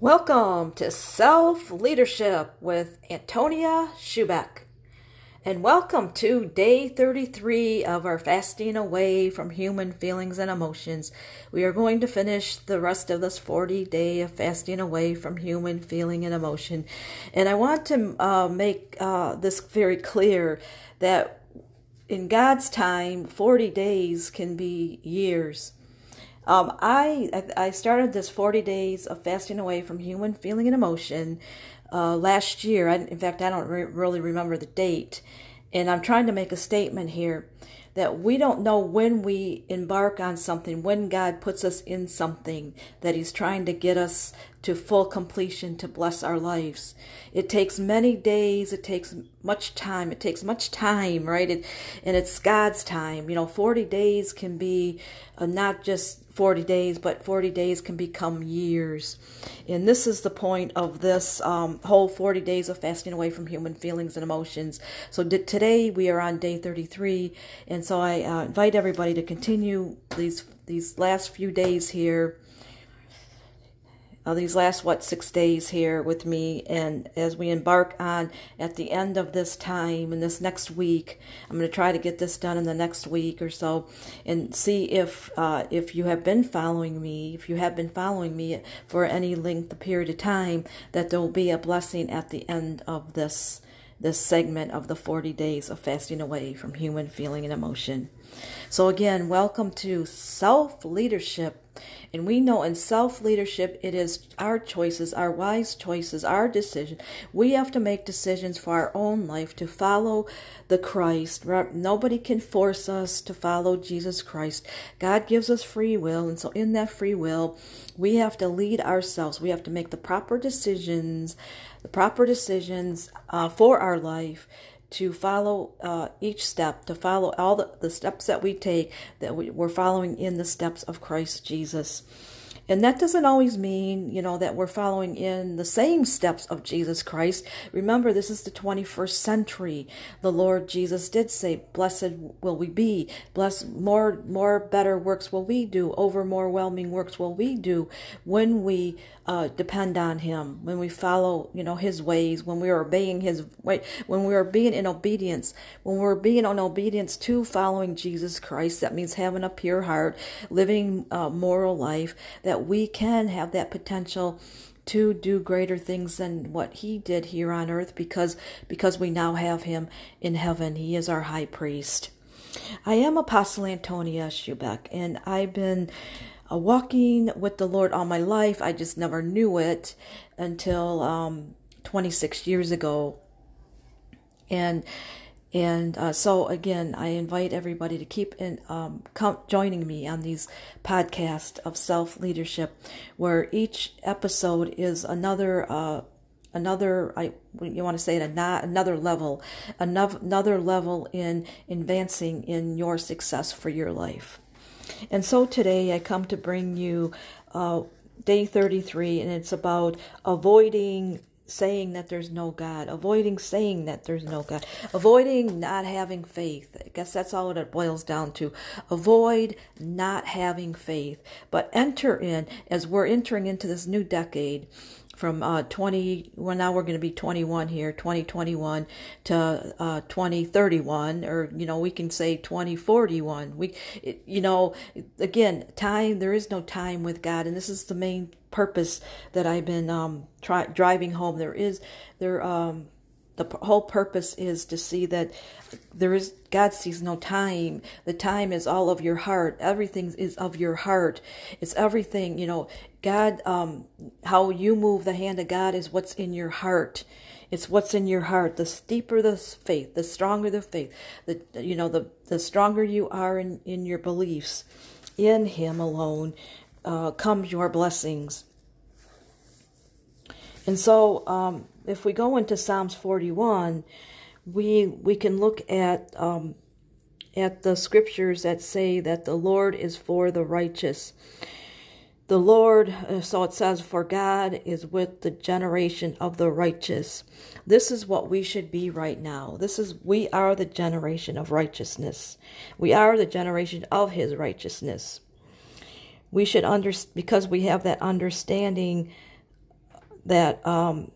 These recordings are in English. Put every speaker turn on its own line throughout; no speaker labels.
Welcome to Self Leadership with Antonia Schubeck. And welcome to day 33 of our fasting away from human feelings and emotions. We are going to finish the rest of this 40 day of fasting away from human feeling and emotion. And I want to uh, make uh, this very clear that in God's time, 40 days can be years. Um, I I started this 40 days of fasting away from human feeling and emotion uh, last year. I, in fact, I don't re- really remember the date, and I'm trying to make a statement here that we don't know when we embark on something, when God puts us in something that He's trying to get us to full completion to bless our lives. It takes many days, it takes much time, it takes much time, right? It, and it's God's time. You know, 40 days can be uh, not just 40 days, but 40 days can become years. And this is the point of this um, whole 40 days of fasting away from human feelings and emotions. So today we are on day 33, and so I uh, invite everybody to continue these these last few days here uh, these last what six days here with me and as we embark on at the end of this time and this next week i'm going to try to get this done in the next week or so and see if uh, if you have been following me if you have been following me for any length of period of time that there will be a blessing at the end of this this segment of the 40 days of fasting away from human feeling and emotion. So again welcome to self leadership and we know in self leadership, it is our choices, our wise choices, our decision. We have to make decisions for our own life to follow the Christ. Nobody can force us to follow Jesus Christ. God gives us free will. And so, in that free will, we have to lead ourselves. We have to make the proper decisions, the proper decisions uh, for our life to follow uh, each step, to follow all the, the steps that we take, that we, we're following in the steps of Christ Jesus. And that doesn't always mean, you know, that we're following in the same steps of Jesus Christ. Remember, this is the 21st century. The Lord Jesus did say, "Blessed will we be. Bless more, more better works will we do. Over more whelming works will we do when we uh, depend on Him, when we follow, you know, His ways, when we are obeying His way, when we are being in obedience, when we're being in obedience to following Jesus Christ. That means having a pure heart, living a moral life. That we can have that potential to do greater things than what he did here on earth because because we now have him in heaven he is our high priest i am apostle antonia schubeck and i've been uh, walking with the lord all my life i just never knew it until um, 26 years ago and and uh, so, again, I invite everybody to keep in, um, come, joining me on these podcasts of self leadership, where each episode is another. Uh, another I you want to say it another level another level in advancing in your success for your life and so today I come to bring you uh, day 33 and it's about avoiding saying that there's no God, avoiding saying that there's no God, avoiding not having faith. I guess that's all it boils down to. Avoid not having faith, but enter in as we're entering into this new decade from uh, 20 well now we're going to be 21 here 2021 to uh, 2031 or you know we can say 2041 we it, you know again time there is no time with god and this is the main purpose that i've been um try, driving home there is there um the whole purpose is to see that there is God sees no time. The time is all of your heart. Everything is of your heart. It's everything, you know. God, um, how you move the hand of God is what's in your heart. It's what's in your heart. The steeper the faith, the stronger the faith. The you know the the stronger you are in in your beliefs, in Him alone, uh, comes your blessings. And so, um, if we go into Psalms 41, we we can look at um, at the scriptures that say that the Lord is for the righteous. The Lord, uh, so it says, for God is with the generation of the righteous. This is what we should be right now. This is, we are the generation of righteousness. We are the generation of His righteousness. We should under, because we have that understanding that um,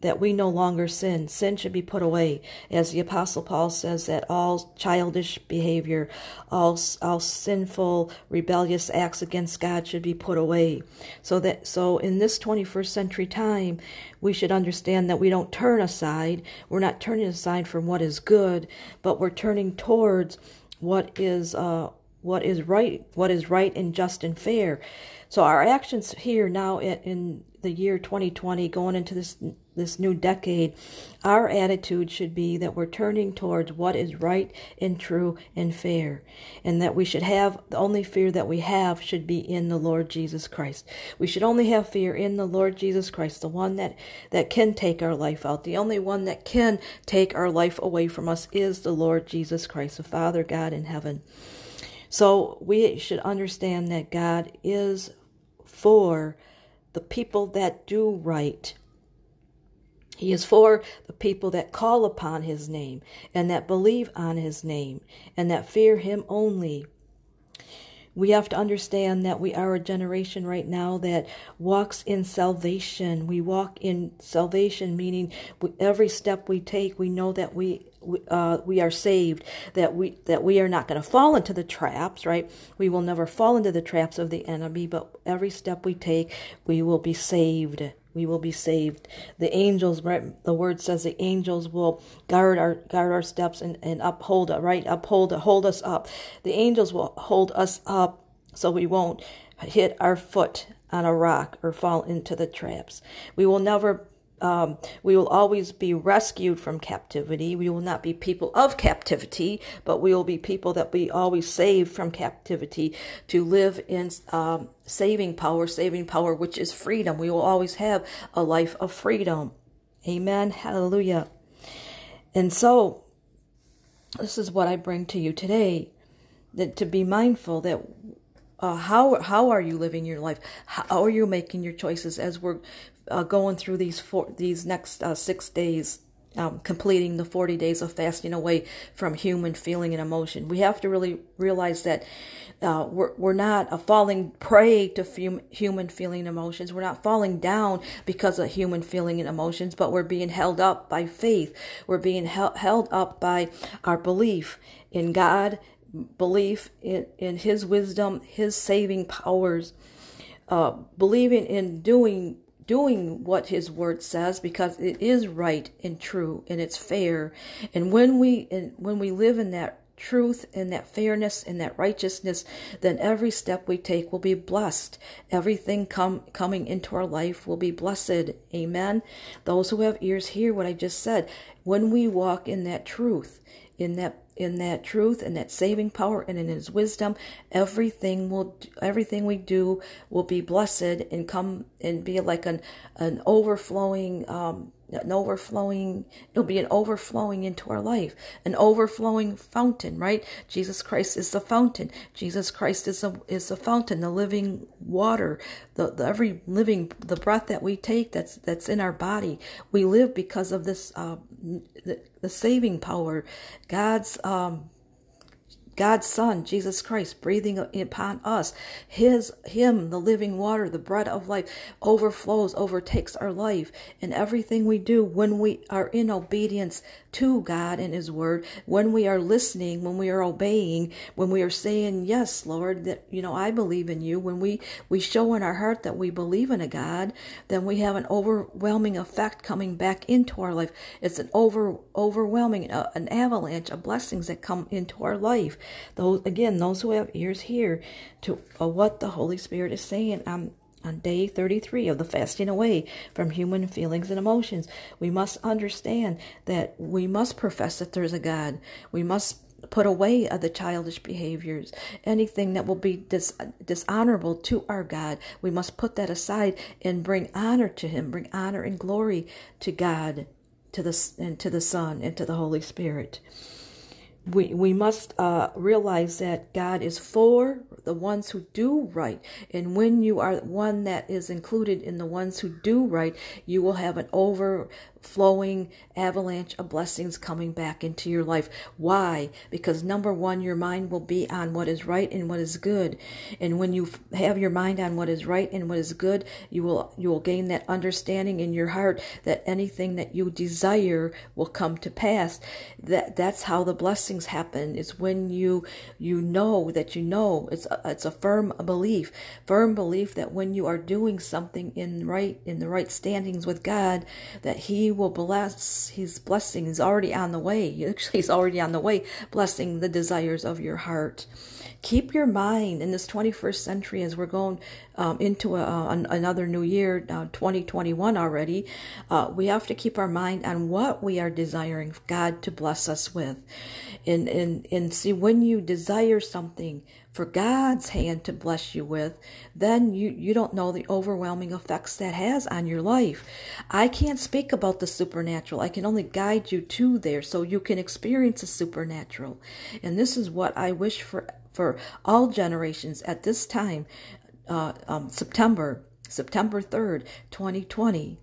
that we no longer sin. Sin should be put away, as the Apostle Paul says that all childish behavior, all all sinful, rebellious acts against God should be put away. So that so in this 21st century time, we should understand that we don't turn aside. We're not turning aside from what is good, but we're turning towards what is uh, what is right, what is right and just and fair. So our actions here now in the year 2020, going into this this new decade, our attitude should be that we're turning towards what is right and true and fair, and that we should have the only fear that we have should be in the Lord Jesus Christ. We should only have fear in the Lord Jesus Christ, the one that that can take our life out. The only one that can take our life away from us is the Lord Jesus Christ, the Father God in heaven. So we should understand that God is for the people that do right. He is for the people that call upon his name and that believe on his name and that fear him only. We have to understand that we are a generation right now that walks in salvation. We walk in salvation, meaning every step we take, we know that we uh, we are saved, that we that we are not going to fall into the traps, right? We will never fall into the traps of the enemy, but every step we take, we will be saved. We will be saved. The angels, right? The word says the angels will guard our guard our steps and, and uphold it, right? Uphold hold us up. The angels will hold us up so we won't hit our foot on a rock or fall into the traps. We will never um, we will always be rescued from captivity. We will not be people of captivity, but we will be people that we always save from captivity to live in um, saving power, saving power, which is freedom. We will always have a life of freedom. Amen. Hallelujah. And so, this is what I bring to you today that to be mindful that uh, how how are you living your life? How are you making your choices as we're uh, going through these four, these next uh, six days, um, completing the 40 days of fasting away from human feeling and emotion. We have to really realize that uh, we're, we're not uh, falling prey to fum- human feeling and emotions. We're not falling down because of human feeling and emotions, but we're being held up by faith. We're being hel- held up by our belief in God, belief in, in His wisdom, His saving powers, uh, believing in doing doing what his word says because it is right and true and it's fair. And when we and when we live in that truth and that fairness and that righteousness then every step we take will be blessed. Everything come coming into our life will be blessed. Amen. Those who have ears hear what i just said. When we walk in that truth in that in that truth and that saving power and in his wisdom everything will everything we do will be blessed and come and be like an an overflowing um an overflowing it'll be an overflowing into our life an overflowing fountain right? Jesus christ is the fountain. Jesus christ is a is the fountain the living water the, the every living the breath that we take that's that's in our body. We live because of this uh, the, the saving power god's um God's Son, Jesus Christ, breathing upon us. His, Him, the living water, the bread of life, overflows, overtakes our life. And everything we do when we are in obedience to God and His Word, when we are listening, when we are obeying, when we are saying, Yes, Lord, that, you know, I believe in you, when we, we show in our heart that we believe in a God, then we have an overwhelming effect coming back into our life. It's an over, overwhelming, uh, an avalanche of blessings that come into our life. Those again, those who have ears hear to uh, what the Holy Spirit is saying. Um, on day 33 of the fasting away from human feelings and emotions, we must understand that we must profess that there's a God. We must put away the childish behaviors, anything that will be dis- dishonorable to our God. We must put that aside and bring honor to Him, bring honor and glory to God, to the and to the Son and to the Holy Spirit we, we must uh, realize that God is for the ones who do right. And when you are one that is included in the ones who do right, you will have an overflowing avalanche of blessings coming back into your life. Why? Because number one, your mind will be on what is right and what is good. And when you have your mind on what is right and what is good, you will you will gain that understanding in your heart that anything that you desire will come to pass. That that's how the blessings happen. It's when you you know that you know it's a, it's a firm belief, firm belief that when you are doing something in right in the right standings with God, that He will bless. His blessing is already on the way. Actually, He's already on the way, blessing the desires of your heart keep your mind in this 21st century as we're going um, into a, a, another new year, uh, 2021 already. Uh, we have to keep our mind on what we are desiring God to bless us with. And, and, and see, when you desire something for God's hand to bless you with, then you, you don't know the overwhelming effects that has on your life. I can't speak about the supernatural. I can only guide you to there so you can experience the supernatural. And this is what I wish for for all generations at this time, uh, um, September, September 3rd, 2020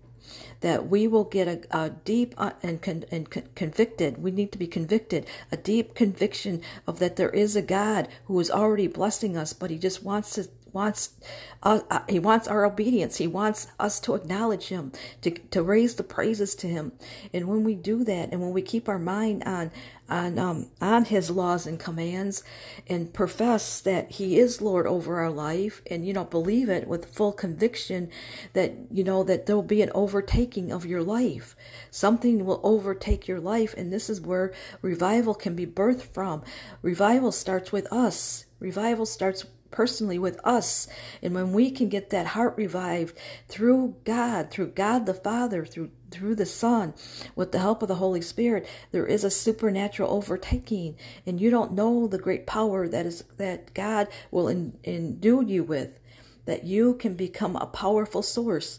that we will get a, a deep uh, and, con, and con, convicted. We need to be convicted, a deep conviction of that there is a God who is already blessing us, but He just wants to wants uh, uh, he wants our obedience. He wants us to acknowledge him to, to raise the praises to him. And when we do that and when we keep our mind on on um, on his laws and commands and profess that he is lord over our life and you know believe it with full conviction that you know that there'll be an overtaking of your life. Something will overtake your life and this is where revival can be birthed from. Revival starts with us. Revival starts personally with us. And when we can get that heart revived through God, through God the Father, through through the Son, with the help of the Holy Spirit, there is a supernatural overtaking, and you don't know the great power that is that God will in, endue you with, that you can become a powerful source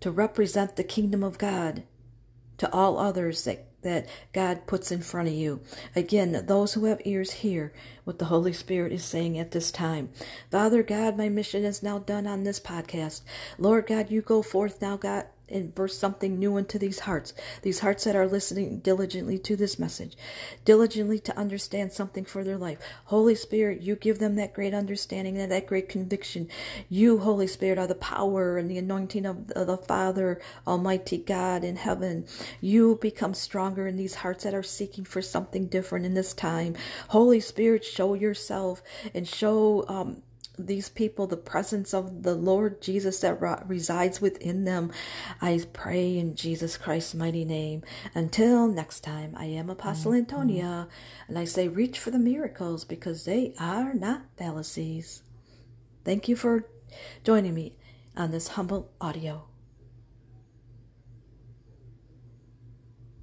to represent the kingdom of God to all others that that God puts in front of you. Again, those who have ears hear what the Holy Spirit is saying at this time. Father God, my mission is now done on this podcast. Lord God, you go forth now, God, and burst something new into these hearts, these hearts that are listening diligently to this message, diligently to understand something for their life. Holy Spirit, you give them that great understanding and that great conviction. You, Holy Spirit, are the power and the anointing of the Father, Almighty God in heaven. You become stronger in these hearts that are seeking for something different in this time. Holy Spirit, show yourself and show um, these people the presence of the Lord Jesus that resides within them. I pray in Jesus Christ's mighty name. Until next time, I am Apostle mm-hmm. Antonia, and I say reach for the miracles because they are not fallacies. Thank you for joining me on this humble audio.